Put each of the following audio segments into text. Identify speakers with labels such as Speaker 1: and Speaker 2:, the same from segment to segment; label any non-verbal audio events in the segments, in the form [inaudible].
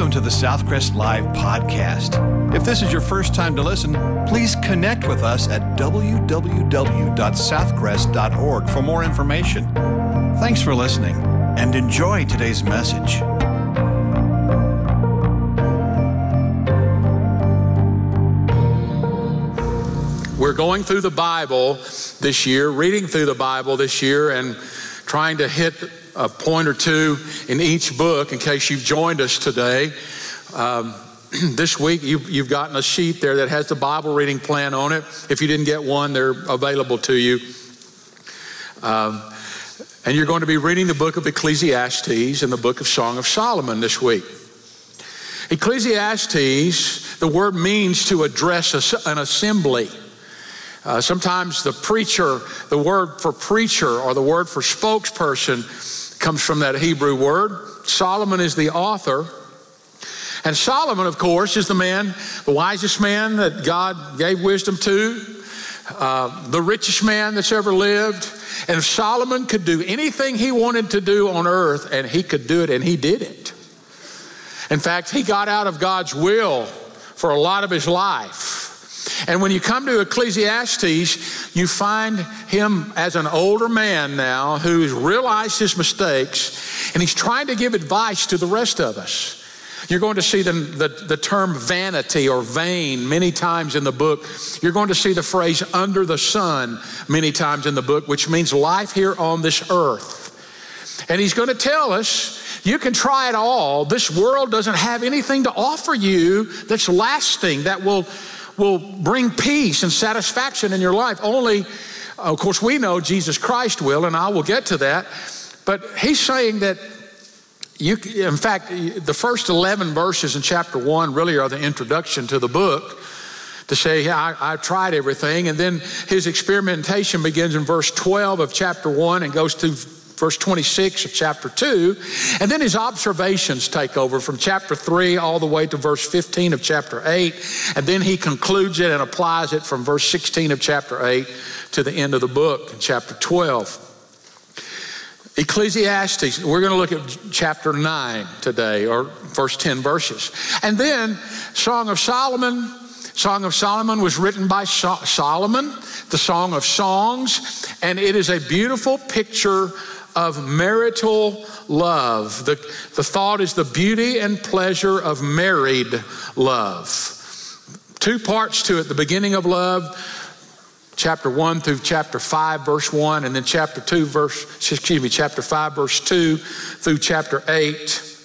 Speaker 1: Welcome to the Southcrest Live podcast. If this is your first time to listen, please connect with us at www.southcrest.org for more information. Thanks for listening and enjoy today's message.
Speaker 2: We're going through the Bible this year, reading through the Bible this year, and trying to hit a point or two in each book in case you've joined us today. Um, [clears throat] this week, you, you've gotten a sheet there that has the Bible reading plan on it. If you didn't get one, they're available to you. Um, and you're going to be reading the book of Ecclesiastes and the book of Song of Solomon this week. Ecclesiastes, the word means to address an assembly. Uh, sometimes the preacher, the word for preacher or the word for spokesperson comes from that Hebrew word. Solomon is the author. And Solomon, of course, is the man, the wisest man that God gave wisdom to, uh, the richest man that's ever lived. And if Solomon could do anything he wanted to do on earth, and he could do it, and he did it. In fact, he got out of God's will for a lot of his life. And when you come to Ecclesiastes, you find him as an older man now who's realized his mistakes and he's trying to give advice to the rest of us. You're going to see the, the, the, term vanity or vain many times in the book. You're going to see the phrase under the sun many times in the book, which means life here on this earth. And he's going to tell us you can try it all. This world doesn't have anything to offer you that's lasting, that will will bring peace and satisfaction in your life. Only, of course, we know Jesus Christ will, and I will get to that. But he's saying that you, in fact, the first 11 verses in chapter one really are the introduction to the book to say, yeah, I, I, tried everything. And then his experimentation begins in verse 12 of chapter 1 and goes to verse 26 of chapter 2. And then his observations take over from chapter 3 all the way to verse 15 of chapter 8. And then he concludes it and applies it from verse 16 of chapter 8 to the end of the book, in chapter 12. Ecclesiastes, we're going to look at chapter 9 today, or first 10 verses. And then Song of Solomon. Song of Solomon was written by Solomon, the Song of Songs, and it is a beautiful picture of marital love. The, the thought is the beauty and pleasure of married love. Two parts to it the beginning of love, chapter 1 through chapter 5, verse 1, and then chapter 2, verse, excuse me, chapter 5, verse 2 through chapter 8.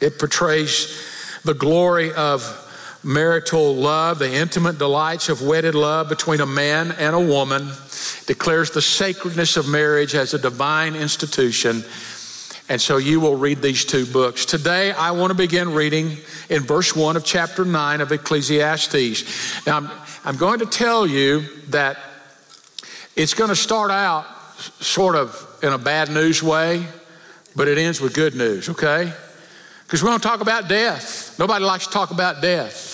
Speaker 2: It portrays the glory of marital love, the intimate delights of wedded love between a man and a woman declares the sacredness of marriage as a divine institution. And so you will read these two books. Today, I want to begin reading in verse 1 of chapter 9 of Ecclesiastes. Now, I'm, I'm going to tell you that it's going to start out sort of in a bad news way, but it ends with good news, okay? Because we're going to talk about death. Nobody likes to talk about death.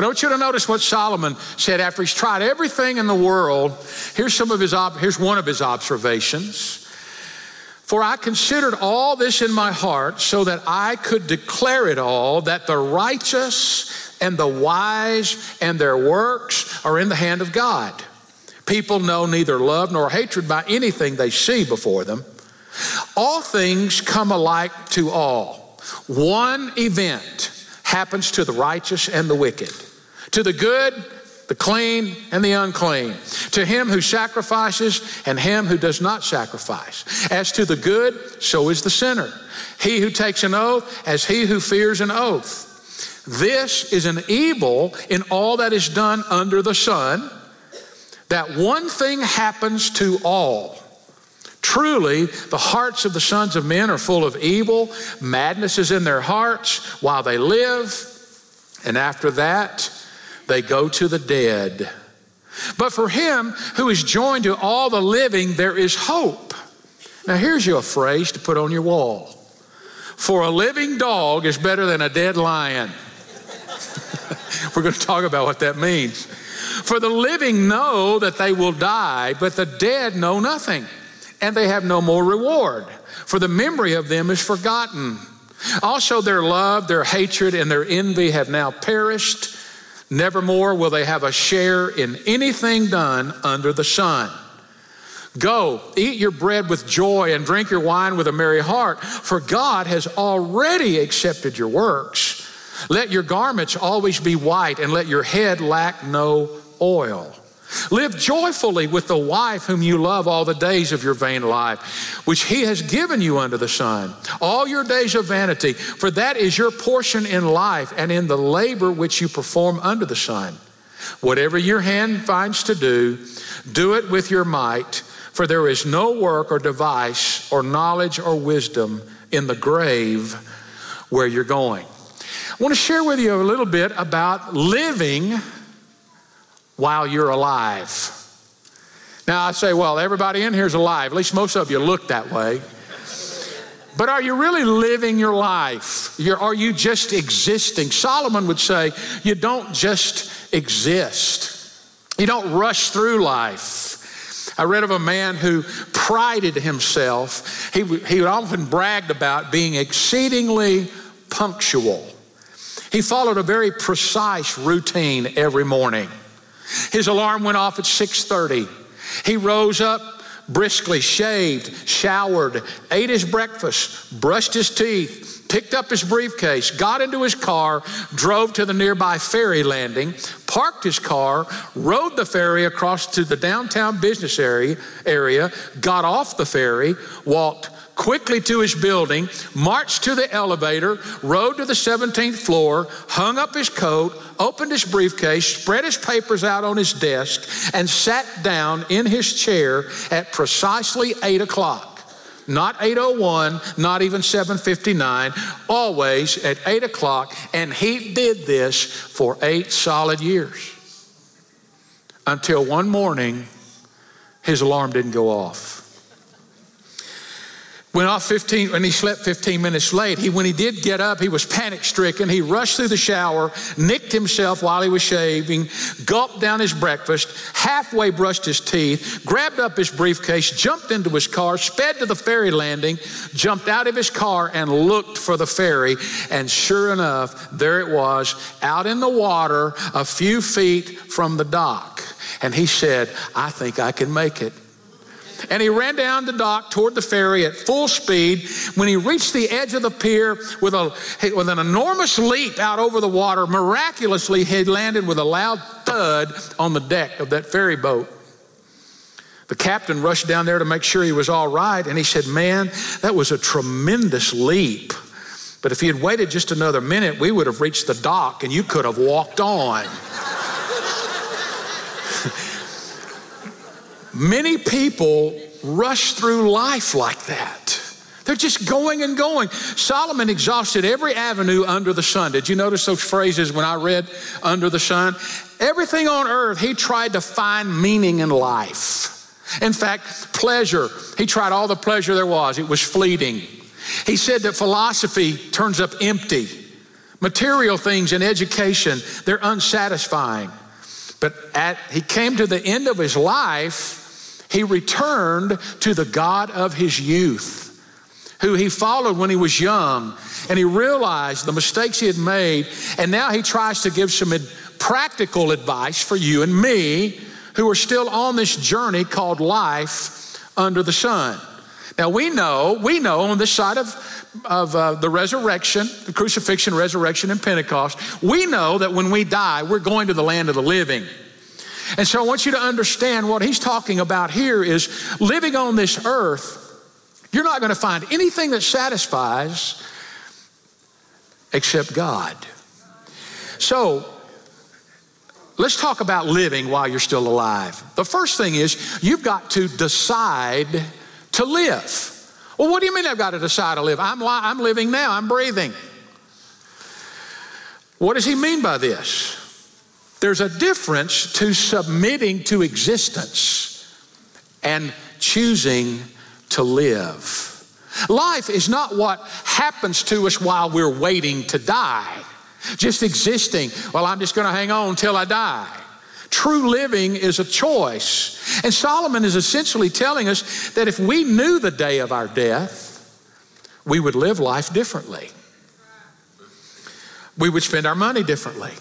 Speaker 2: But I want you to notice what Solomon said after he's tried everything in the world. Here's some of his here's one of his observations. For I considered all this in my heart so that I could declare it all that the righteous and the wise and their works are in the hand of God. People know neither love nor hatred by anything they see before them. All things come alike to all. One event happens to the righteous and the wicked, to the good, the clean, and the unclean, to him who sacrifices and him who does not sacrifice. As to the good, so is the sinner. He who takes an oath, as he who fears an oath. This is an evil in all that is done under the sun, that one thing happens to all Truly, the hearts of the sons of men are full of evil. Madness is in their hearts while they live. And after that, they go to the dead. But for him who is joined to all the living, there is hope. Now, here's you a phrase to put on your wall For a living dog is better than a dead lion. [laughs] We're going to talk about what that means. For the living know that they will die, but the dead know nothing and they have no more reward, for the memory of them is forgotten. Also, their love, their hatred, and their envy have now perished. Nevermore will they have a share in anything done under the sun. Go, eat your bread with joy and drink your wine with a merry heart, for God has already accepted your works. Let your garments always be white, and let your head lack no oil. Live joyfully with the wife whom you love all the days of your vain life, which he has given you under the sun. All your days of vanity, for that is your portion in life and in the labor which you perform under the sun. Whatever your hand finds to do, do it with your might, for there is no work or device or knowledge or wisdom in the grave where you're going. I want to share with you a little bit about living while you're alive. Now, I say, well, everybody in here is alive. At least most of you look that way. But are you really living your life? You're, are you just existing? Solomon would say, you don't just exist, you don't rush through life. I read of a man who prided himself. He, he often bragged about being exceedingly punctual. He followed a very precise routine every morning. His alarm went off at 6:30. He rose up briskly, shaved, showered, ate his breakfast, brushed his teeth, picked up his briefcase, got into his car, drove to the nearby ferry landing, parked his car, rode the ferry across to the downtown business area, area got off the ferry, walked quickly to his building, marched to the elevator, rode to the 17th floor, hung up his coat, opened his briefcase, spread his papers out on his desk, and sat down in his chair at precisely 8 o'clock. Not 801, not even 759, always at 8 o'clock. And he did this for eight solid years. Until one morning, his alarm didn't go off. Went off 15, and he slept 15 minutes late. He, when he did get up, he was panic stricken. He rushed through the shower, nicked himself while he was shaving, gulped down his breakfast, halfway brushed his teeth, grabbed up his briefcase, jumped into his car, sped to the ferry landing, jumped out of his car, and looked for the ferry. And sure enough, there it was, out in the water, a few feet from the dock. And he said, I think I can make it and he ran down the dock toward the ferry at full speed. When he reached the edge of the pier with, a, with an enormous leap out over the water, miraculously he landed with a loud thud on the deck of that ferry boat. The captain rushed down there to make sure he was all right, and he said, Man, that was a tremendous leap. But if he had waited just another minute, we would have reached the dock and you could have walked on. Many people rush through life like that. They're just going and going. Solomon exhausted every avenue under the sun. Did you notice those phrases when I read under the sun? Everything on earth, he tried to find meaning in life. In fact, pleasure, he tried all the pleasure there was, it was fleeting. He said that philosophy turns up empty. Material things and education, they're unsatisfying. But at, he came to the end of his life he returned to the God of his youth, who he followed when he was young, and he realized the mistakes he had made, and now he tries to give some practical advice for you and me who are still on this journey called life under the sun. Now we know, we know on this side of, of uh, the resurrection, the crucifixion, resurrection, and Pentecost, we know that when we die, we're going to the land of the living. And so I want you to understand what he's talking about here is living on this earth, you're not going to find anything that satisfies except God. So, let's talk about living while you're still alive. The first thing is you've got to decide to live. Well, what do you mean I've got to decide to live? I'm, li- I'm living now, I'm breathing. What does he mean by this? There's a difference to submitting to existence and choosing to live. Life is not what happens to us while we're waiting to die, just existing. Well, I'm just going to hang on until I die. True living is a choice. And Solomon is essentially telling us that if we knew the day of our death, we would live life differently. We would spend our money differently.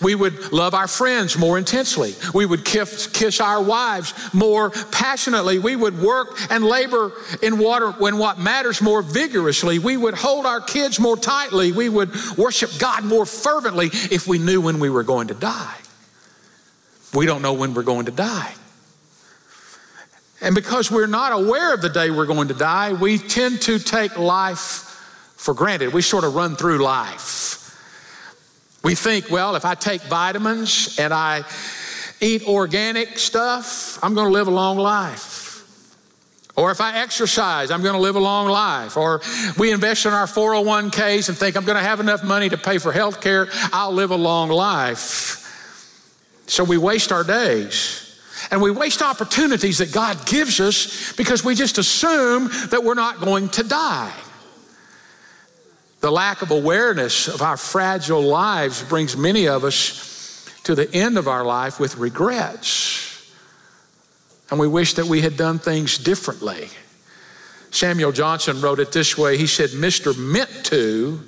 Speaker 2: We would love our friends more intensely. We would kiss, kiss, our wives more passionately. We would work and labor in water when what matters more vigorously. We would hold our kids more tightly. We would worship God more fervently if we knew when we were going to die. We don't know when we're going to die. And because we're not aware of the day we're going to die, we tend to take life for granted. We sort of run through life. We think, well, if I take vitamins and I eat organic stuff, I'm going to live a long life. Or if I exercise, I'm going to live a long life. Or we invest in our 401ks and think I'm going to have enough money to pay for health care, I'll live a long life. So we waste our days. And we waste opportunities that God gives us because we just assume that we're not going to die. The lack of awareness of our fragile lives brings many of us to the end of our life with regrets. And we wish that we had done things differently. Samuel Johnson wrote it this way He said, Mr. Meant to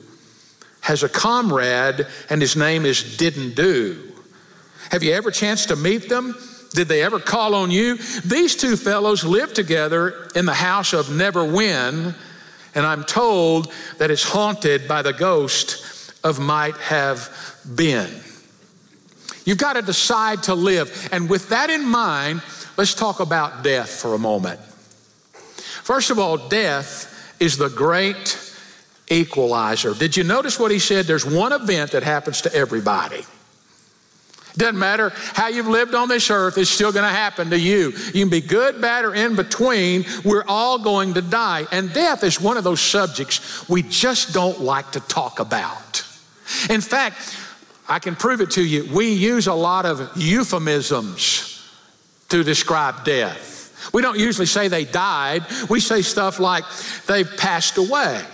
Speaker 2: has a comrade, and his name is Didn't Do. Have you ever chanced to meet them? Did they ever call on you? These two fellows lived together in the house of Never Win and I'm told that it's haunted by the ghost of might have been. You've got to decide to live. And with that in mind, let's talk about death for a moment. First of all, death is the great equalizer. Did you notice what he said? There's one event that happens to everybody. Doesn't matter how you've lived on this earth, it's still going to happen to you. You can be good, bad, or in between. We're all going to die. And death is one of those subjects we just don't like to talk about. In fact, I can prove it to you. We use a lot of euphemisms to describe death. We don't usually say they died, we say stuff like they've passed away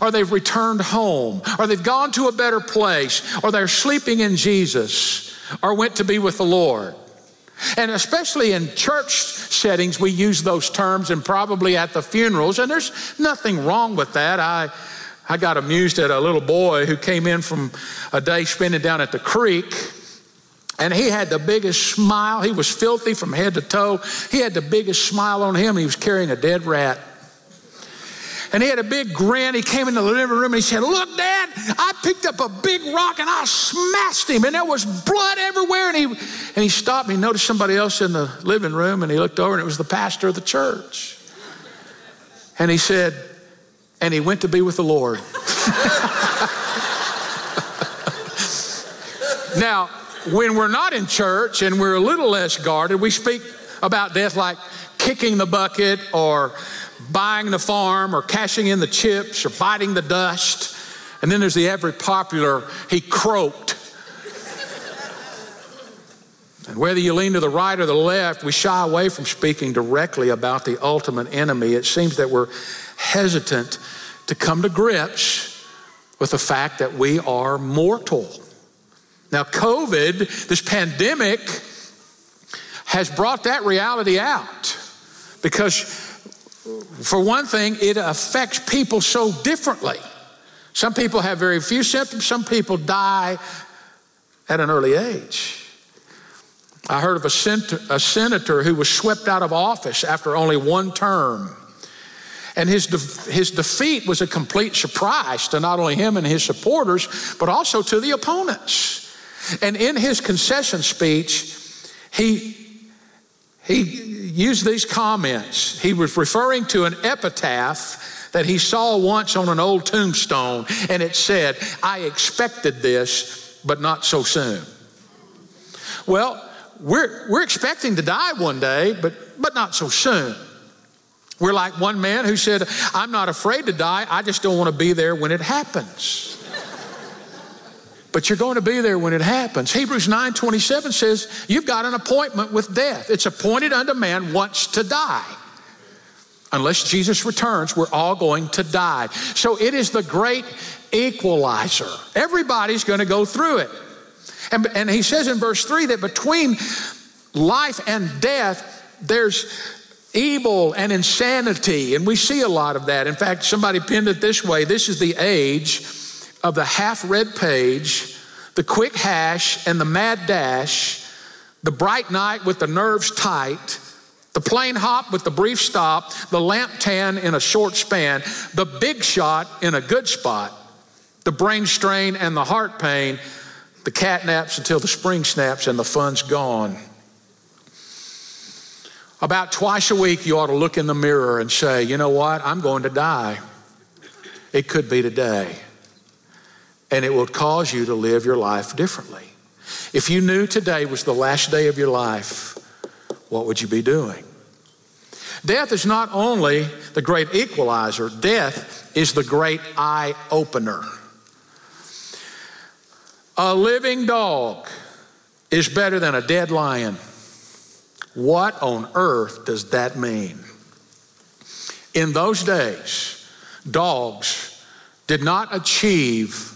Speaker 2: or they've returned home, or they've gone to a better place, or they're sleeping in Jesus or went to be with the Lord. And especially in church settings, we use those terms and probably at the funerals, and there's nothing wrong with that. I, I got amused at a little boy who came in from a day spending down at the creek, and he had the biggest smile. He was filthy from head to toe. He had the biggest smile on him. He was carrying a dead rat. And he had a big grin. He came into the living room and he said, Look, Dad, I picked up a big rock and I smashed him, and there was blood everywhere. And he, and he stopped and he noticed somebody else in the living room, and he looked over, and it was the pastor of the church. And he said, And he went to be with the Lord. [laughs] now, when we're not in church and we're a little less guarded, we speak about death like kicking the bucket or buying the farm or cashing in the chips or biting the dust. And then there's the ever popular, he croaked. and whether you lean to the right or the left, we shy away from speaking directly about the ultimate enemy. It seems that we're hesitant to come to grips with the fact that we are mortal. Now, COVID, this pandemic, has brought that reality out because for one thing, it affects people so differently. Some people have very few symptoms, some people die at an early age. I heard of a, sen- a senator who was swept out of office after only one term. And his, de- his defeat was a complete surprise to not only him and his supporters, but also to the opponents. And in his concession speech, he, he used these comments. He was referring to an epitaph that he saw once on an old tombstone, and it said, I expected this, but not so soon. Well, we're, we're expecting to die one day, but, but not so soon. We're like one man who said, I'm not afraid to die, I just don't want to be there when it happens but you're going to be there when it happens. Hebrews 9:27 says, "You've got an appointment with death. It's appointed unto man once to die." Unless Jesus returns, we're all going to die. So it is the great equalizer. Everybody's going to go through it. And, and he says in verse 3 that between life and death, there's evil and insanity. And we see a lot of that. In fact, somebody pinned it this way this is the age of the half read page, the quick hash and the mad dash, the bright night with the nerves tight, the plane hop with the brief stop, the lamp tan in a short span, the big shot in a good spot, the brain strain and the heart pain, the cat naps until the spring snaps and the fun's gone. About twice a week, you ought to look in the mirror and say, you know what? I'm going to die. It could be today. And it will cause you to live your life differently. If you knew today was the last day of your life, what would you be doing? Death is not only the great equalizer, death is the great eye opener. A living dog is better than a dead lion. What on earth does that mean? In those days, dogs did not achieve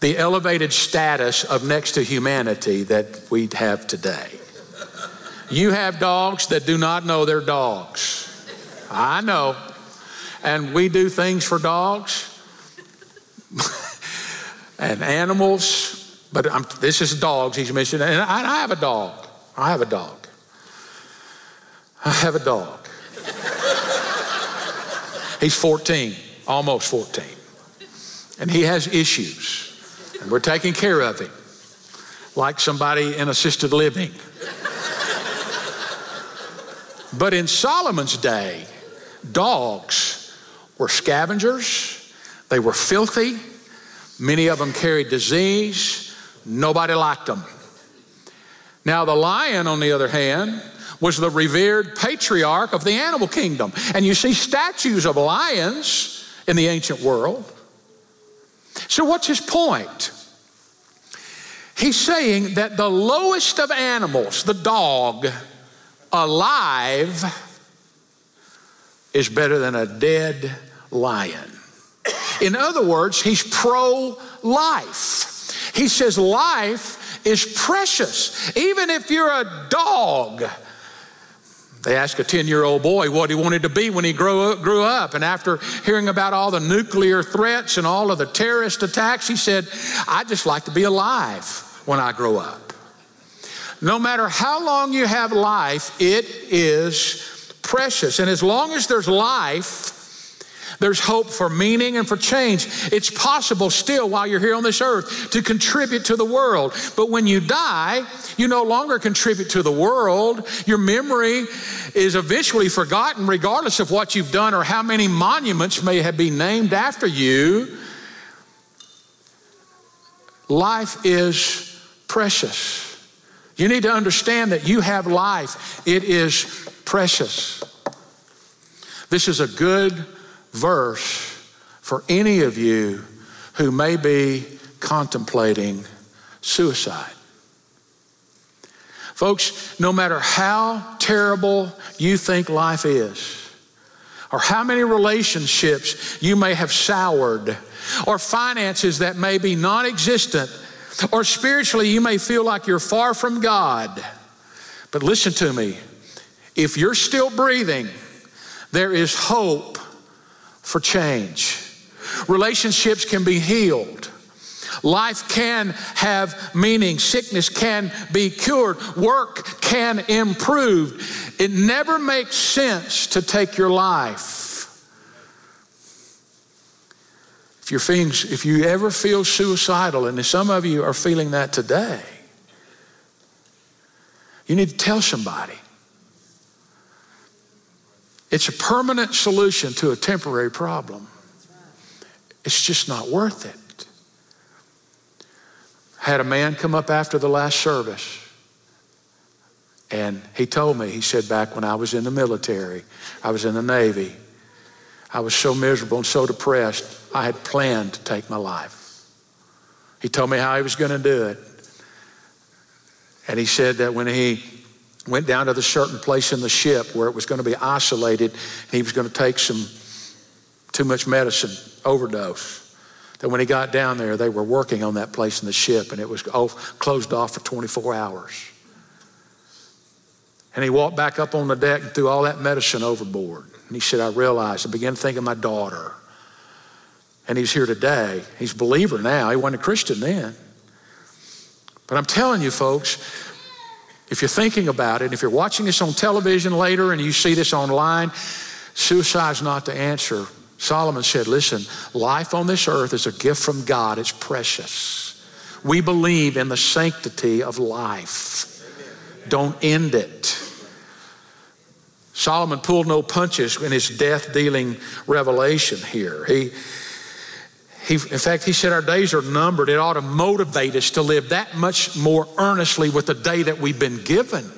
Speaker 2: the elevated status of next to humanity that we have today. You have dogs that do not know they're dogs. I know. And we do things for dogs [laughs] and animals, but I'm, this is dogs he's mentioning. And I, I have a dog. I have a dog. I have a dog. he's 14, almost 14. And he has issues. And we're taking care of him like somebody in assisted living. but in Solomon's day, dogs were scavengers, they were filthy, many of them carried disease, nobody liked them. Now, the lion, on the other hand, was the revered patriarch of the animal kingdom. And you see statues of lions in the ancient world. So, what's his point? He's saying that the lowest of animals, the dog, alive, is better than a dead lion. In other words, he's pro life. He says life is precious. Even if you're a dog, they asked a 10 year old boy what he wanted to be when he grew up. And after hearing about all the nuclear threats and all of the terrorist attacks, he said, I'd just like to be alive when I grow up. No matter how long you have life, it is precious. And as long as there's life, there's hope for meaning and for change. It's possible still while you're here on this earth to contribute to the world. But when you die, you no longer contribute to the world. Your memory is eventually forgotten, regardless of what you've done or how many monuments may have been named after you. Life is precious. You need to understand that you have life, it is precious. This is a good verse for any of you who may be contemplating suicide. Folks, no matter how terrible you think life is, or how many relationships you may have soured, or finances that may be non existent, or spiritually you may feel like you're far from God. But listen to me if you're still breathing, there is hope for change. Relationships can be healed. Life can have meaning. Sickness can be cured. Work can improve. It never makes sense to take your life. If, you're feeling, if you ever feel suicidal, and some of you are feeling that today, you need to tell somebody. It's a permanent solution to a temporary problem. It's just not worth it. Had a man come up after the last service, and he told me, he said, back when I was in the military, I was in the Navy, I was so miserable and so depressed, I had planned to take my life. He told me how he was going to do it. And he said that when he went down to the certain place in the ship where it was going to be isolated. He was going to take some too much medicine, overdose. That when he got down there, they were working on that place in the ship and it was closed off for 24 hours. And he walked back up on the deck and threw all that medicine overboard. And he said, I realized, I began to think of my daughter. And he's here today. He's a believer now. He wasn't a Christian then. But I'm telling you, folks, if you're thinking about it, if you're watching this on television later and you see this online, suicide's not the answer. Solomon said, Listen, life on this earth is a gift from God, it's precious. We believe in the sanctity of life. Don't end it. Solomon pulled no punches in his death dealing revelation here. He, he, in fact, he said our days are numbered. It ought to motivate us to live that much more earnestly with the day that we've been given.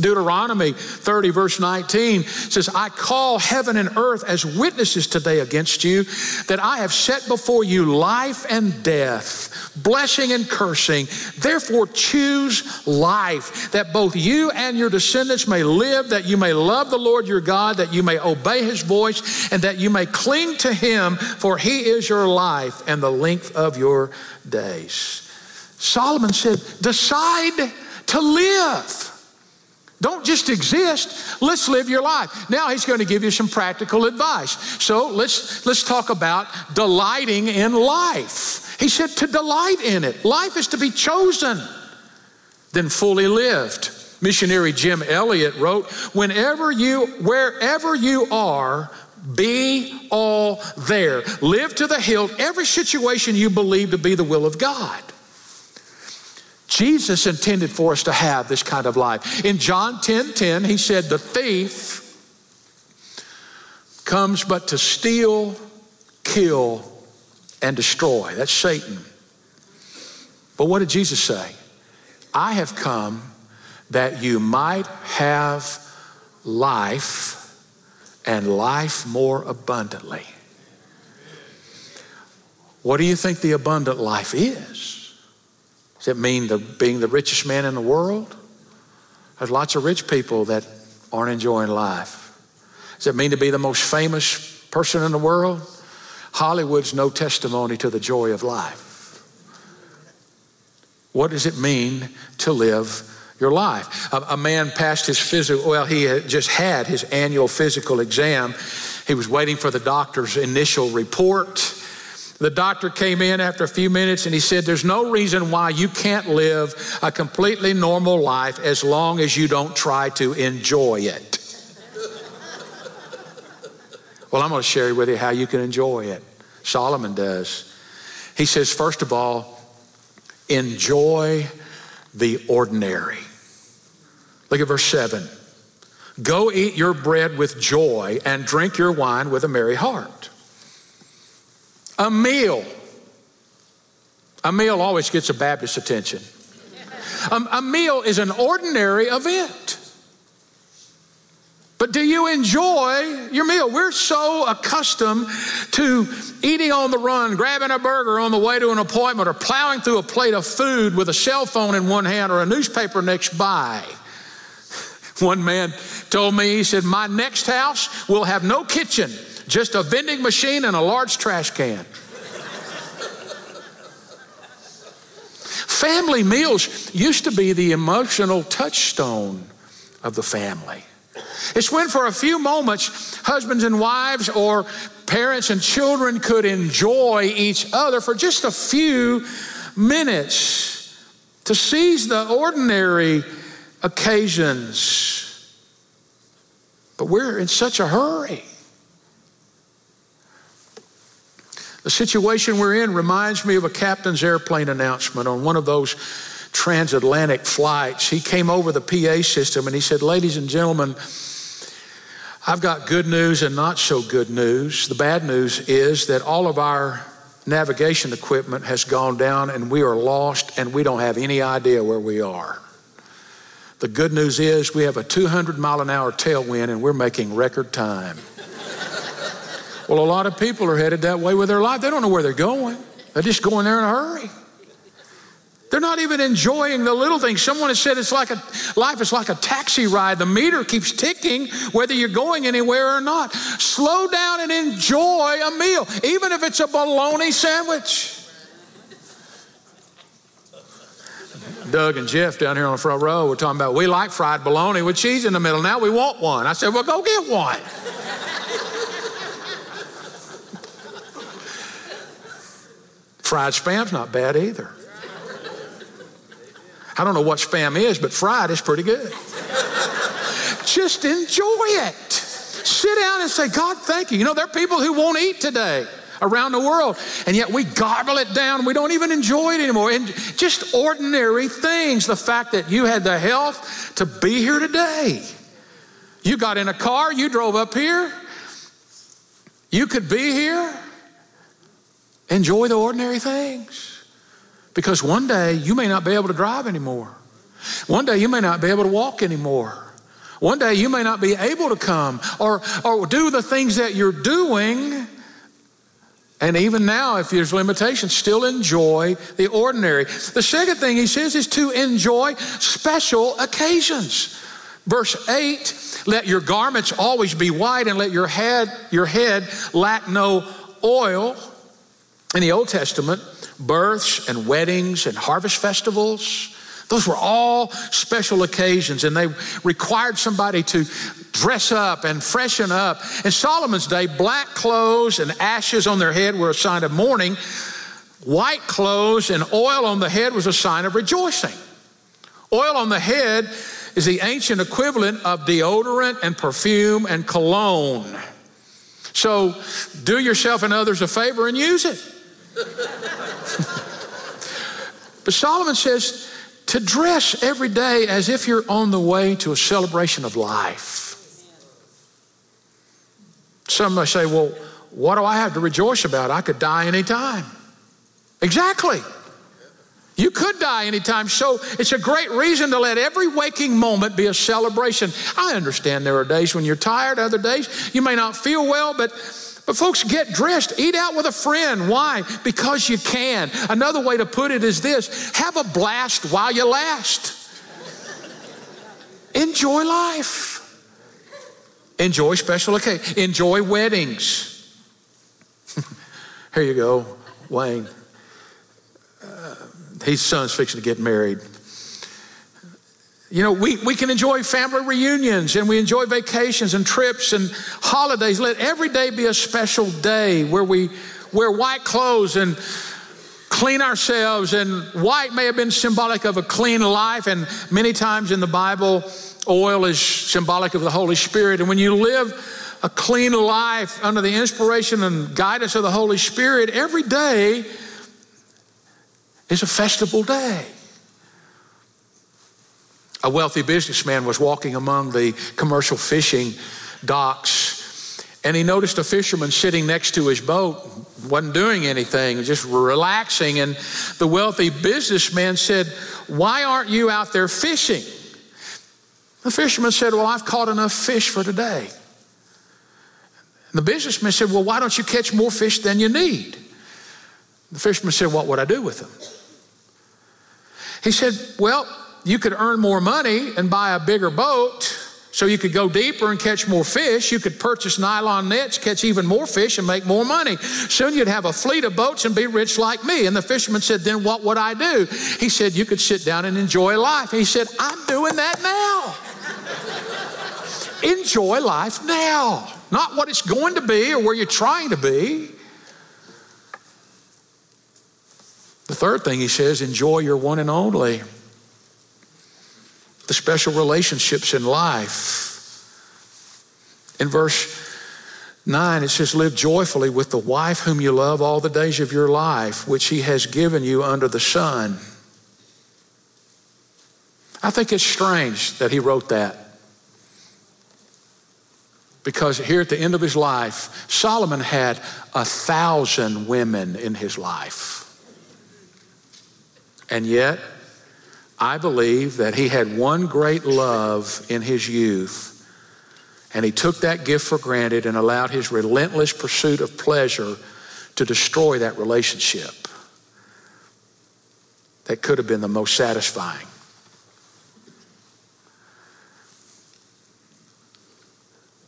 Speaker 2: Deuteronomy 30, verse 19 says, I call heaven and earth as witnesses today against you that I have set before you life and death, blessing and cursing. Therefore, choose life, that both you and your descendants may live, that you may love the Lord your God, that you may obey his voice, and that you may cling to him, for he is your life and the length of your days. Solomon said, Decide to live. Don't just exist. Let's live your life. Now he's going to give you some practical advice. So let's let's talk about delighting in life. He said to delight in it. Life is to be chosen, then fully lived. Missionary Jim Elliot wrote, "Whenever you wherever you are, be all there. Live to the hilt every situation you believe to be the will of God." Jesus intended for us to have this kind of life. In John 10 10, he said, The thief comes but to steal, kill, and destroy. That's Satan. But what did Jesus say? I have come that you might have life and life more abundantly. What do you think the abundant life is? Does it mean the, being the richest man in the world? There's lots of rich people that aren't enjoying life. Does it mean to be the most famous person in the world? Hollywood's no testimony to the joy of life. What does it mean to live your life? A, a man passed his physical, well, he had just had his annual physical exam. He was waiting for the doctor's initial report. The doctor came in after a few minutes and he said, There's no reason why you can't live a completely normal life as long as you don't try to enjoy it. well, I'm going to share with you how you can enjoy it. Solomon does. He says, First of all, enjoy the ordinary. Look at verse 7. Go eat your bread with joy and drink your wine with a merry heart. A meal. A meal always gets a Baptist attention. Um, a meal is an ordinary event. But do you enjoy your meal? We're so accustomed to eating on the run, grabbing a burger on the way to an appointment, or plowing through a plate of food with a cell phone in one hand or a newspaper next by. One man told me, he said, My next house will have no kitchen just a vending machine and a large trash can. family meals used to be the emotional touchstone of the family. It's when, for a few moments, husbands and wives or parents and children could enjoy each other for just a few minutes to seize the ordinary occasions. But we're in such a hurry. The situation we're in reminds me of a captain's airplane announcement on one of those transatlantic flights. He came over the PA system and he said, Ladies and gentlemen, I've got good news and not so good news. The bad news is that all of our navigation equipment has gone down and we are lost and we don't have any idea where we are. The good news is we have a 200 mile an hour tailwind and we're making record time. Well, a lot of people are headed that way with their life. They don't know where they're going, they're just going there in a hurry. They're not even enjoying the little things. Someone has said it's like a life is like a taxi ride. The meter keeps ticking whether you're going anywhere or not. Slow down and enjoy a meal, even if it's a bologna sandwich. Doug and Jeff down here on the front row were talking about we like fried bologna with cheese in the middle. Now we want one. I said, well, go get one. Fried spam's not bad either. I don't know what spam is, but fried is pretty good. Just enjoy it. Sit down and say, God, thank you. You know, there are people who won't eat today around the world, and yet we gobble it down. We don't even enjoy it anymore. And just ordinary things. The fact that you had the health to be here today. You got in a car, you drove up here, you could be here. Enjoy the ordinary things. Because one day you may not be able to drive anymore. One day you may not be able to walk anymore. One day you may not be able to come or, or do the things that you're doing. And even now, if there's limitations, still enjoy the ordinary. The second thing he says is to enjoy special occasions. Verse 8, let your garments always be white and let your head, your head lack no oil. In the Old Testament, births and weddings and harvest festivals, those were all special occasions, and they required somebody to dress up and freshen up. In Solomon's day, black clothes and ashes on their head were a sign of mourning. White clothes and oil on the head was a sign of rejoicing. Oil on the head is the ancient equivalent of deodorant and perfume and cologne. So do yourself and others a favor and use it. [laughs] but Solomon says to dress every day as if you're on the way to a celebration of life. Some may say, well, what do I have to rejoice about? I could die anytime. Exactly. You could die anytime. So it's a great reason to let every waking moment be a celebration. I understand there are days when you're tired, other days you may not feel well, but but folks, get dressed, eat out with a friend. Why? Because you can. Another way to put it is this have a blast while you last. Enjoy life. Enjoy special occasions. Enjoy weddings. [laughs] Here you go, Wayne. Uh, his son's fixing to get married. You know, we, we can enjoy family reunions and we enjoy vacations and trips and holidays. Let every day be a special day where we wear white clothes and clean ourselves. And white may have been symbolic of a clean life, and many times in the Bible, oil is symbolic of the Holy Spirit. And when you live a clean life under the inspiration and guidance of the Holy Spirit, every day is a festival day. A wealthy businessman was walking among the commercial fishing docks and he noticed a fisherman sitting next to his boat, wasn't doing anything, just relaxing. And the wealthy businessman said, Why aren't you out there fishing? The fisherman said, Well, I've caught enough fish for today. And the businessman said, Well, why don't you catch more fish than you need? The fisherman said, What would I do with them? He said, Well, you could earn more money and buy a bigger boat so you could go deeper and catch more fish. You could purchase nylon nets, catch even more fish, and make more money. Soon you'd have a fleet of boats and be rich like me. And the fisherman said, Then what would I do? He said, You could sit down and enjoy life. He said, I'm doing that now. enjoy life now, not what it's going to be or where you're trying to be. The third thing he says, enjoy your one and only the special relationships in life. In verse 9, it says, Live joyfully with the wife whom you love all the days of your life, which he has given you under the sun. I think it's strange that he wrote that. Because here at the end of his life, Solomon had a thousand women in his life. And yet, I believe that he had one great love in his youth, and he took that gift for granted and allowed his relentless pursuit of pleasure to destroy that relationship that could have been the most satisfying.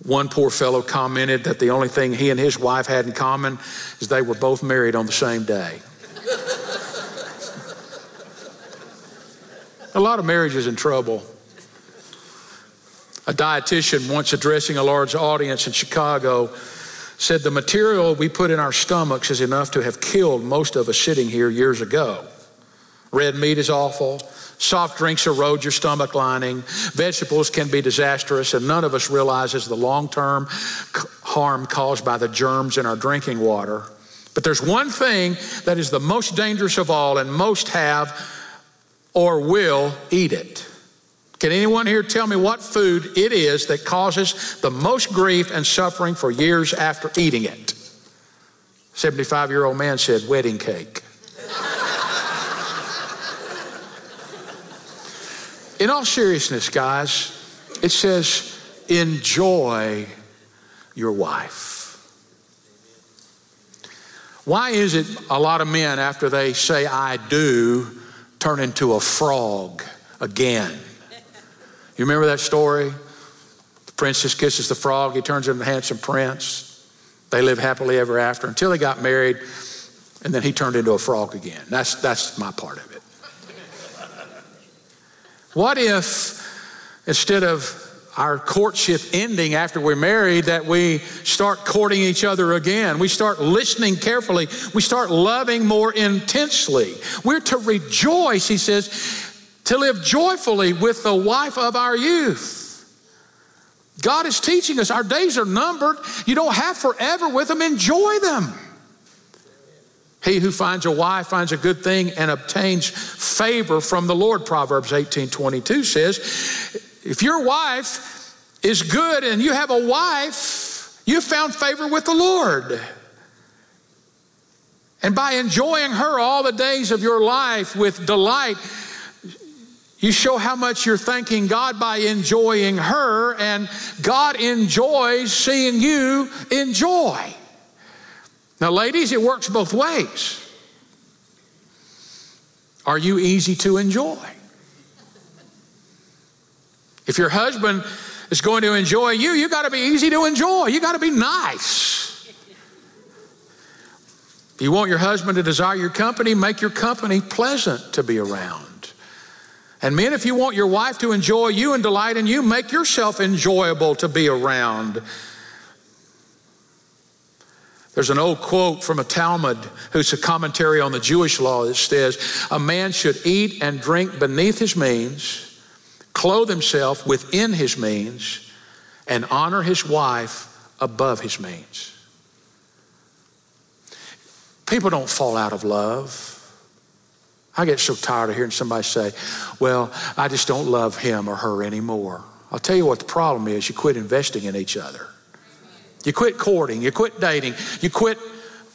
Speaker 2: One poor fellow commented that the only thing he and his wife had in common is they were both married on the same day. A lot of marriages in trouble. A dietitian once addressing a large audience in Chicago said the material we put in our stomachs is enough to have killed most of us sitting here years ago. Red meat is awful. Soft drinks erode your stomach lining. Vegetables can be disastrous, and none of us realizes the long term harm caused by the germs in our drinking water. But there's one thing that is the most dangerous of all, and most have or will eat it. Can anyone here tell me what food it is that causes the most grief and suffering for years after eating it? 75 year old man said, wedding cake. In all seriousness, guys, it says, enjoy your wife. Why is it a lot of men, after they say, I do, turn into a frog again? You remember that story? The princess kisses the frog, he turns into a handsome prince. They live happily ever after until they got married, and then he turned into a frog again. That's, that's my part of it. What if instead of our courtship ending after we're married that we start courting each other again. We start listening carefully. We start loving more intensely. We're to rejoice, he says, to live joyfully with the wife of our youth. God is teaching us our days are numbered. You don't have forever with them, enjoy them. He who finds a wife finds a good thing and obtains favor from the Lord. Proverbs 18 22 says, If your wife is good and you have a wife, you found favor with the Lord. And by enjoying her all the days of your life with delight, you show how much you're thanking God by enjoying her, and God enjoys seeing you enjoy. Now, ladies, it works both ways. Are you easy to enjoy? If your husband is going to enjoy you, you got to be easy to enjoy. You got to be nice. If you want your husband to desire your company, make your company pleasant to be around. And men, if you want your wife to enjoy you and delight in you, make yourself enjoyable to be around. There's an old quote from a Talmud who's a commentary on the Jewish law that says, A man should eat and drink beneath his means, clothe himself within his means, and honor his wife above his means. People don't fall out of love. I get so tired of hearing somebody say, Well, I just don't love him or her anymore. I'll tell you what the problem is you quit investing in each other. You quit courting, you quit dating, you quit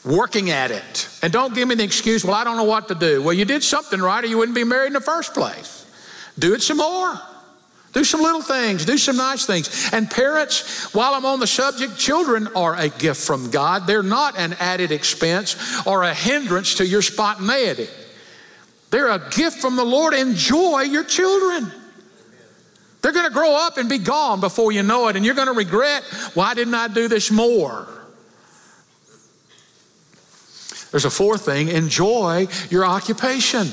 Speaker 2: working at it. And don't give me the excuse, Well, I don't know what to do. Well, you did something right or you wouldn't be married in the first place. Do it some more. Do some little things, do some nice things. And parents, while I'm on the subject, children are a gift from God. They're not an added expense or a hindrance to your spontaneity. They're a gift from the Lord. Enjoy your children. They're going to grow up and be gone before you know it, and you're going to regret, why didn't I do this more? There's a fourth thing enjoy your occupation.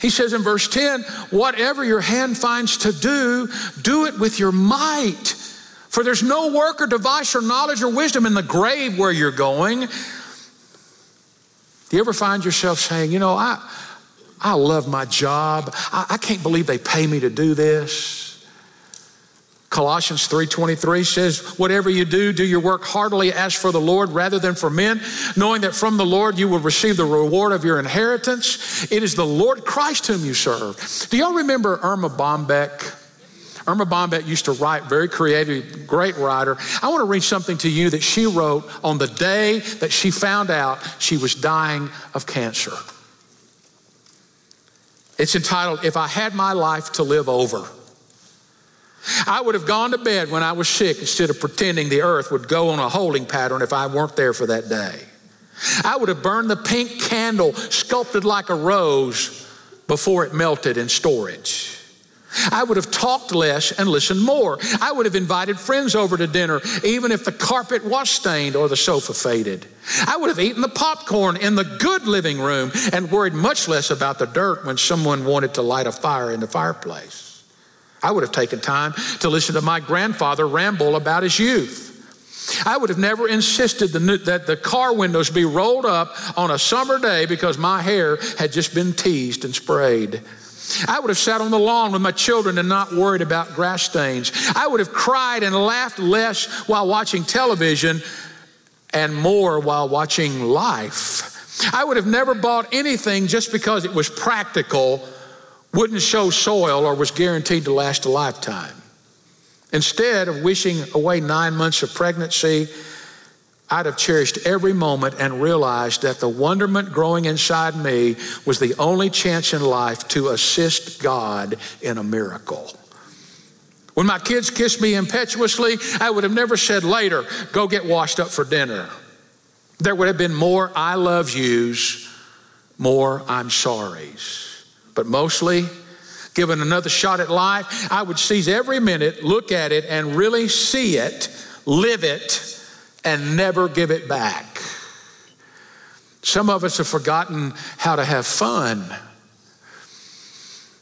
Speaker 2: He says in verse 10, whatever your hand finds to do, do it with your might. For there's no work or device or knowledge or wisdom in the grave where you're going. Do you ever find yourself saying, you know, I, I love my job. I, I can't believe they pay me to do this. Colossians 3:23 says, "Whatever you do, do your work heartily as for the Lord rather than for men, knowing that from the Lord you will receive the reward of your inheritance. It is the Lord Christ whom you serve." Do y'all remember Erma Bombeck? Erma Bombeck used to write, very creative, great writer. I want to read something to you that she wrote on the day that she found out she was dying of cancer. It's entitled, If I Had My Life to Live Over. I would have gone to bed when I was sick instead of pretending the earth would go on a holding pattern if I weren't there for that day. I would have burned the pink candle sculpted like a rose before it melted in storage. I would have talked less and listened more. I would have invited friends over to dinner, even if the carpet was stained or the sofa faded. I would have eaten the popcorn in the good living room and worried much less about the dirt when someone wanted to light a fire in the fireplace. I would have taken time to listen to my grandfather ramble about his youth. I would have never insisted that the car windows be rolled up on a summer day because my hair had just been teased and sprayed. I would have sat on the lawn with my children and not worried about grass stains. I would have cried and laughed less while watching television and more while watching life. I would have never bought anything just because it was practical, wouldn't show soil, or was guaranteed to last a lifetime. Instead of wishing away nine months of pregnancy, I'd have cherished every moment and realized that the wonderment growing inside me was the only chance in life to assist God in a miracle. When my kids kissed me impetuously, I would have never said later, go get washed up for dinner. There would have been more I love yous, more I'm sorries. But mostly, given another shot at life, I would seize every minute, look at it, and really see it, live it, and never give it back. Some of us have forgotten how to have fun.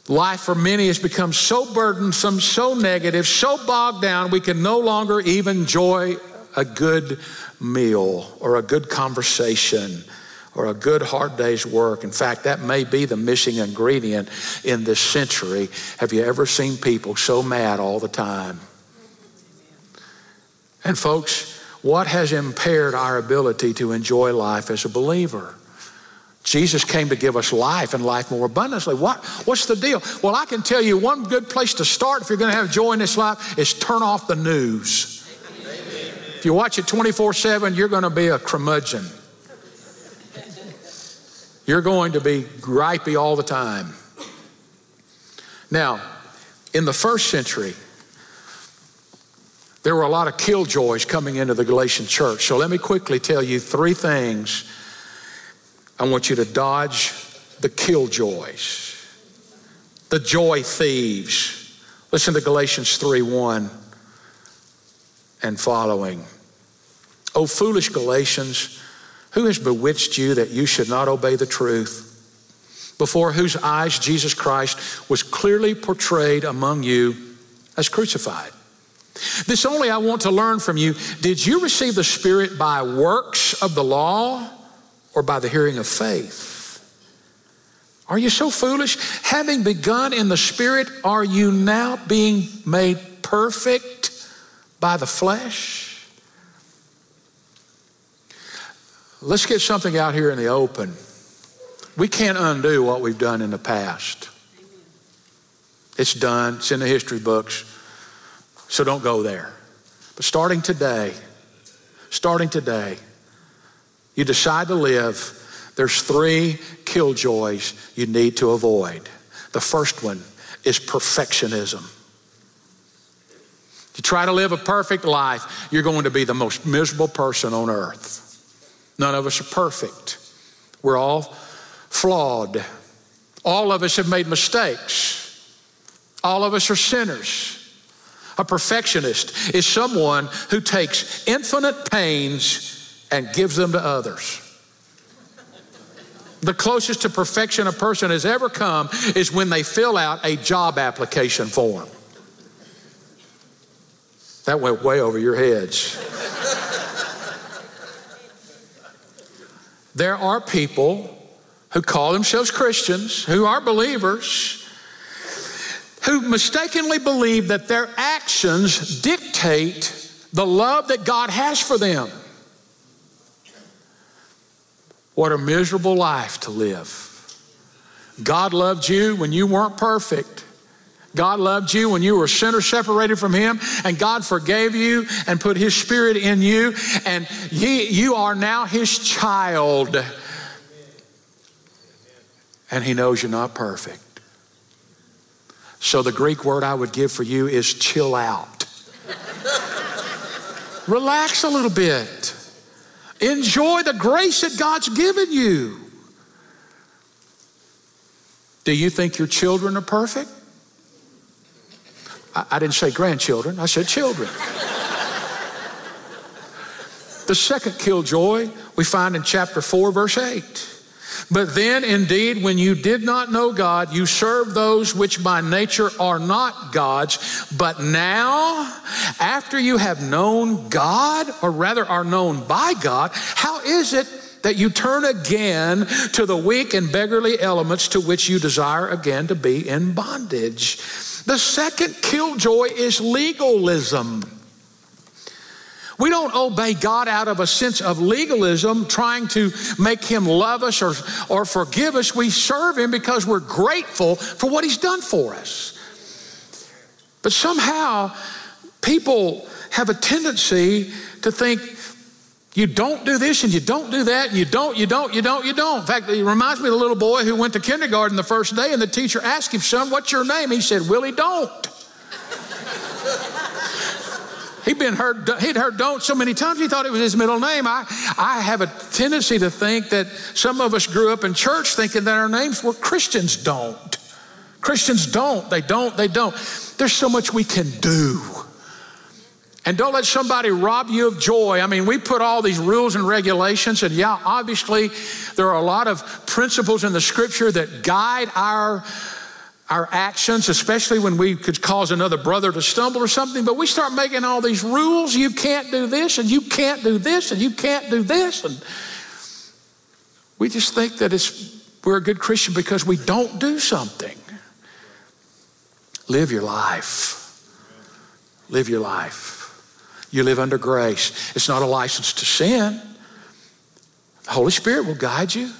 Speaker 2: Life for many has become so burdensome, so negative, so bogged down, we can no longer even enjoy a good meal or a good conversation or a good hard day's work. In fact, that may be the missing ingredient in this century. Have you ever seen people so mad all the time? And, folks, what has impaired our ability to enjoy life as a believer? Jesus came to give us life and life more abundantly. What, what's the deal? Well, I can tell you one good place to start if you're going to have joy in this life is turn off the news. If you watch it 24 7, you're going to be a curmudgeon. You're going to be gripey all the time. Now, in the first century, there were a lot of killjoys coming into the Galatian church. So let me quickly tell you three things I want you to dodge the killjoys, the joy thieves. Listen to Galatians 3 1 and following. O foolish Galatians, who has bewitched you that you should not obey the truth? Before whose eyes Jesus Christ was clearly portrayed among you as crucified. This only I want to learn from you. Did you receive the Spirit by works of the law or by the hearing of faith? Are you so foolish? Having begun in the Spirit, are you now being made perfect by the flesh? Let's get something out here in the open. We can't undo what we've done in the past. It's done, it's in the history books, so don't go there. But starting today, starting today, you decide to live, there's three killjoys you need to avoid. The first one is perfectionism. You try to live a perfect life, you're going to be the most miserable person on earth. None of us are perfect. We're all flawed. All of us have made mistakes. All of us are sinners. A perfectionist is someone who takes infinite pains and gives them to others. The closest to perfection a person has ever come is when they fill out a job application form. That went way over your heads. There are people who call themselves Christians, who are believers, who mistakenly believe that their actions dictate the love that God has for them. What a miserable life to live. God loved you when you weren't perfect. God loved you when you were a sinner separated from Him, and God forgave you and put His Spirit in you, and he, you are now His child. And He knows you're not perfect. So, the Greek word I would give for you is chill out. [laughs] Relax a little bit. Enjoy the grace that God's given you. Do you think your children are perfect? I, didn't say grandchildren, I said children. the second killjoy we find in chapter 4, verse 8. But then, indeed, when you did not know God, you served those which by nature are not God's. But now, after you have known God, or rather are known by God, how is it that you turn again to the weak and beggarly elements to which you desire again to be in bondage? The second killjoy is legalism. We don't obey God out of a sense of legalism, trying to make Him love us or, or forgive us. We serve Him because we're grateful for what He's done for us. But somehow, people have a tendency to think you don't do this and you don't do that and you don't, you don't, you don't, you don't. In fact, it reminds me of the little boy who went to kindergarten the first day and the teacher asked him, Son, what's your name? He said, Willie, don't. [laughs] He'd been heard, he'd heard don't so many times he thought it was his middle name. I, I have a tendency to think that some of us grew up in church thinking that our names were Christians don't. Christians don't, they don't, they don't. There's so much we can do. And don't let somebody rob you of joy. I mean, we put all these rules and regulations, and yeah, obviously, there are a lot of principles in the scripture that guide our our actions, especially when we could cause another brother to stumble or something, but we start making all these rules. You can't do this, and you can't do this, and you can't do this. And we just think that it's, we're a good Christian because we don't do something. Live your life. Live your life. You live under grace. It's not a license to sin. The Holy Spirit will guide you.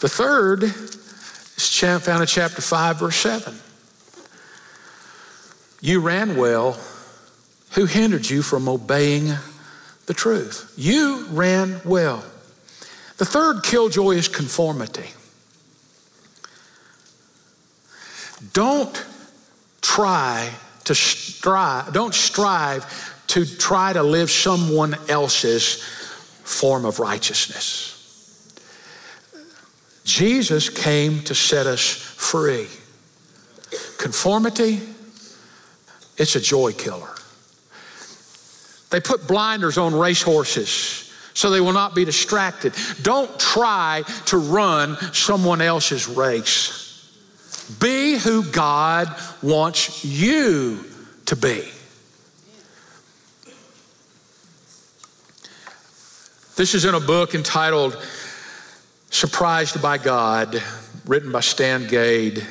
Speaker 2: The third is found in chapter 5, verse 7. You ran well. Who hindered you from obeying the truth? You ran well. The third killjoy is conformity. Don't try to strive, don't strive to try to live someone else's form of righteousness. Jesus came to set us free. Conformity, it's a joy killer. They put blinders on racehorses so they will not be distracted. Don't try to run someone else's race. Be who God wants you to be. This is in a book entitled Surprised by God, written by Stan Gade.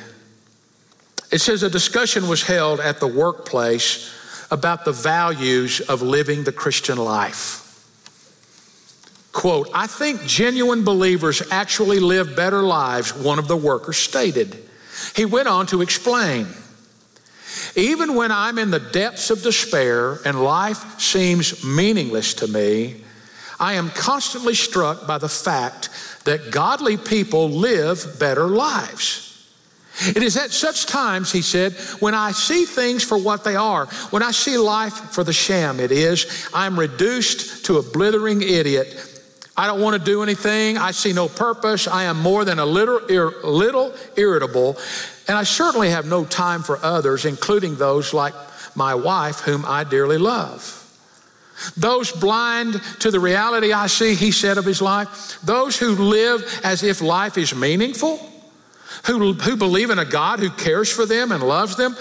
Speaker 2: It says a discussion was held at the workplace about the values of living the Christian life. Quote, I think genuine believers actually live better lives, one of the workers stated. He went on to explain. Even when I'm in the depths of despair and life seems meaningless to me, I am constantly struck by the fact that godly people live better lives. It is at such times, he said, when I see things for what they are, when I see life for the sham it is, I'm reduced to a blithering idiot. I don't want to do anything. I see no purpose. I am more than a little, ir- little irritable. And I certainly have no time for others, including those like my wife, whom I dearly love. Those blind to the reality I see, he said of his life, those who live as if life is meaningful, who, who believe in a God who cares for them and loves them,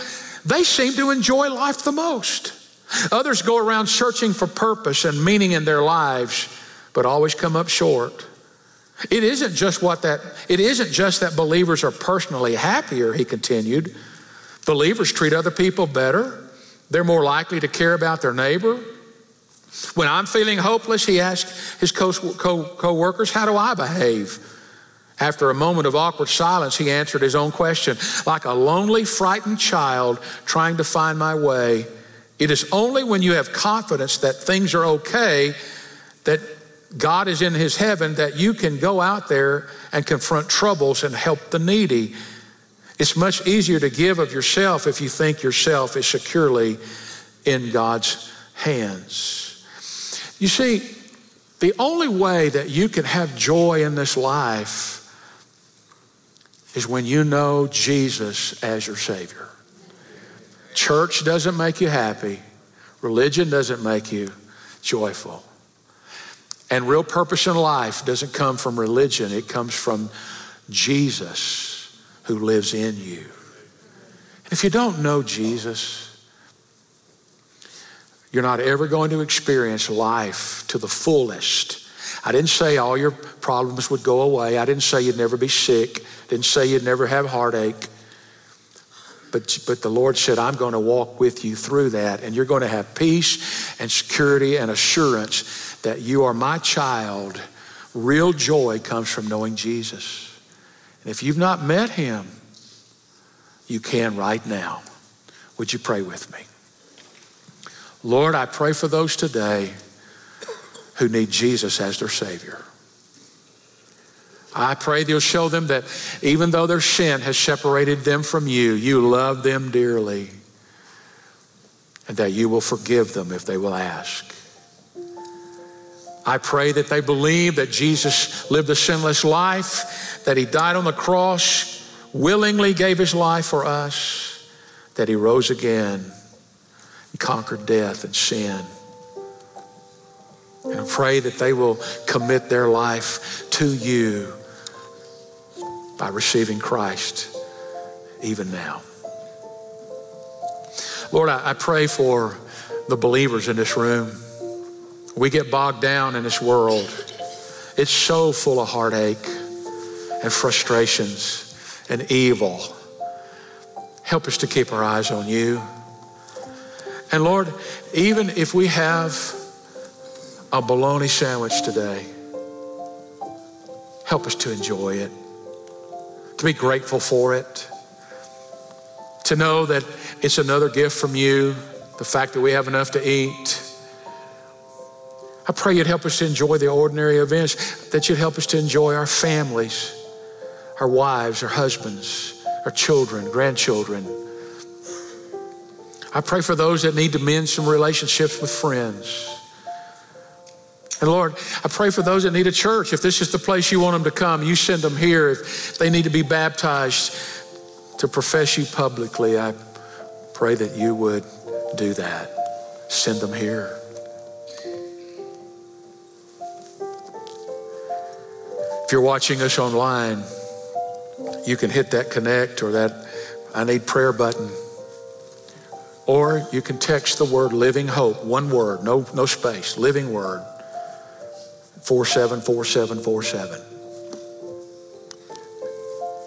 Speaker 2: they seem to enjoy life the most. Others go around searching for purpose and meaning in their lives, but always come up short. It isn't just what that it isn't just that believers are personally happier, he continued. Believers treat other people better. They're more likely to care about their neighbor. When I'm feeling hopeless, he asked his co workers, How do I behave? After a moment of awkward silence, he answered his own question like a lonely, frightened child trying to find my way. It is only when you have confidence that things are okay, that God is in his heaven, that you can go out there and confront troubles and help the needy. It's much easier to give of yourself if you think yourself is securely in God's hands. You see, the only way that you can have joy in this life is when you know Jesus as your Savior. Church doesn't make you happy, religion doesn't make you joyful. And real purpose in life doesn't come from religion, it comes from Jesus who lives in you. If you don't know Jesus, you're not ever going to experience life to the fullest. I didn't say all your problems would go away. I didn't say you'd never be sick. I Didn't say you'd never have heartache. But, but the Lord said, I'm going to walk with you through that, and you're going to have peace and security and assurance that you are my child. Real joy comes from knowing Jesus. And if you've not met him, you can right now. Would you pray with me? Lord, I pray for those today who need Jesus as their Savior. I pray that you'll show them that even though their sin has separated them from you, you love them dearly and that you will forgive them if they will ask. I pray that they believe that Jesus lived a sinless life, that he died on the cross, willingly gave his life for us, that he rose again and conquered death and sin. And I pray that they will commit their life to you by receiving Christ even now. Lord, I pray for the believers in this room. We get bogged down in this world. It's so full of heartache and frustrations and evil. Help us to keep our eyes on you. And Lord, even if we have a bologna sandwich today, help us to enjoy it, to be grateful for it, to know that it's another gift from you, the fact that we have enough to eat. I pray you'd help us to enjoy the ordinary events, that you'd help us to enjoy our families our wives, our husbands, our children, grandchildren. I pray for those that need to mend some relationships with friends. And Lord, I pray for those that need a church. If this is the place you want them to come, you send them here. If they need to be baptized to profess you publicly, I pray that you would do that. Send them here. If you're watching us online, you can hit that connect or that I need prayer button. Or you can text the word living hope, one word, no, no space, living word, 474747.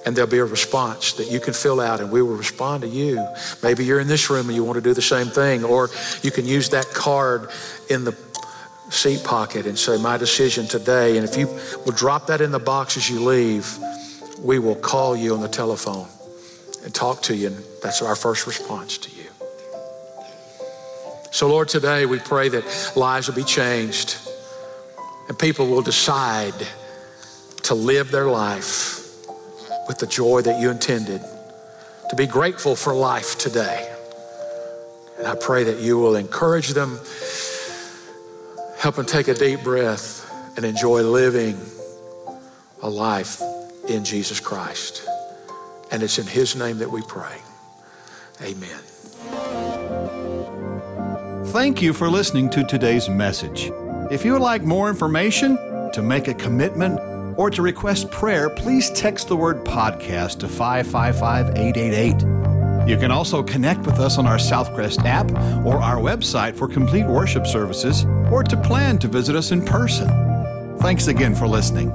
Speaker 2: And there'll be a response that you can fill out and we will respond to you. Maybe you're in this room and you want to do the same thing, or you can use that card in the seat pocket and say, My decision today. And if you will drop that in the box as you leave, we will call you on the telephone and talk to you, and that's our first response to you. So, Lord, today we pray that lives will be changed and people will decide to live their life with the joy that you intended, to be grateful for life today. And I pray that you will encourage them, help them take a deep breath, and enjoy living a life in Jesus Christ. And it's in His name that we pray. Amen.
Speaker 1: Thank you for listening to today's message. If you would like more information, to make a commitment, or to request prayer, please text the word podcast to 555 888. You can also connect with us on our Southcrest app or our website for complete worship services or to plan to visit us in person. Thanks again for listening.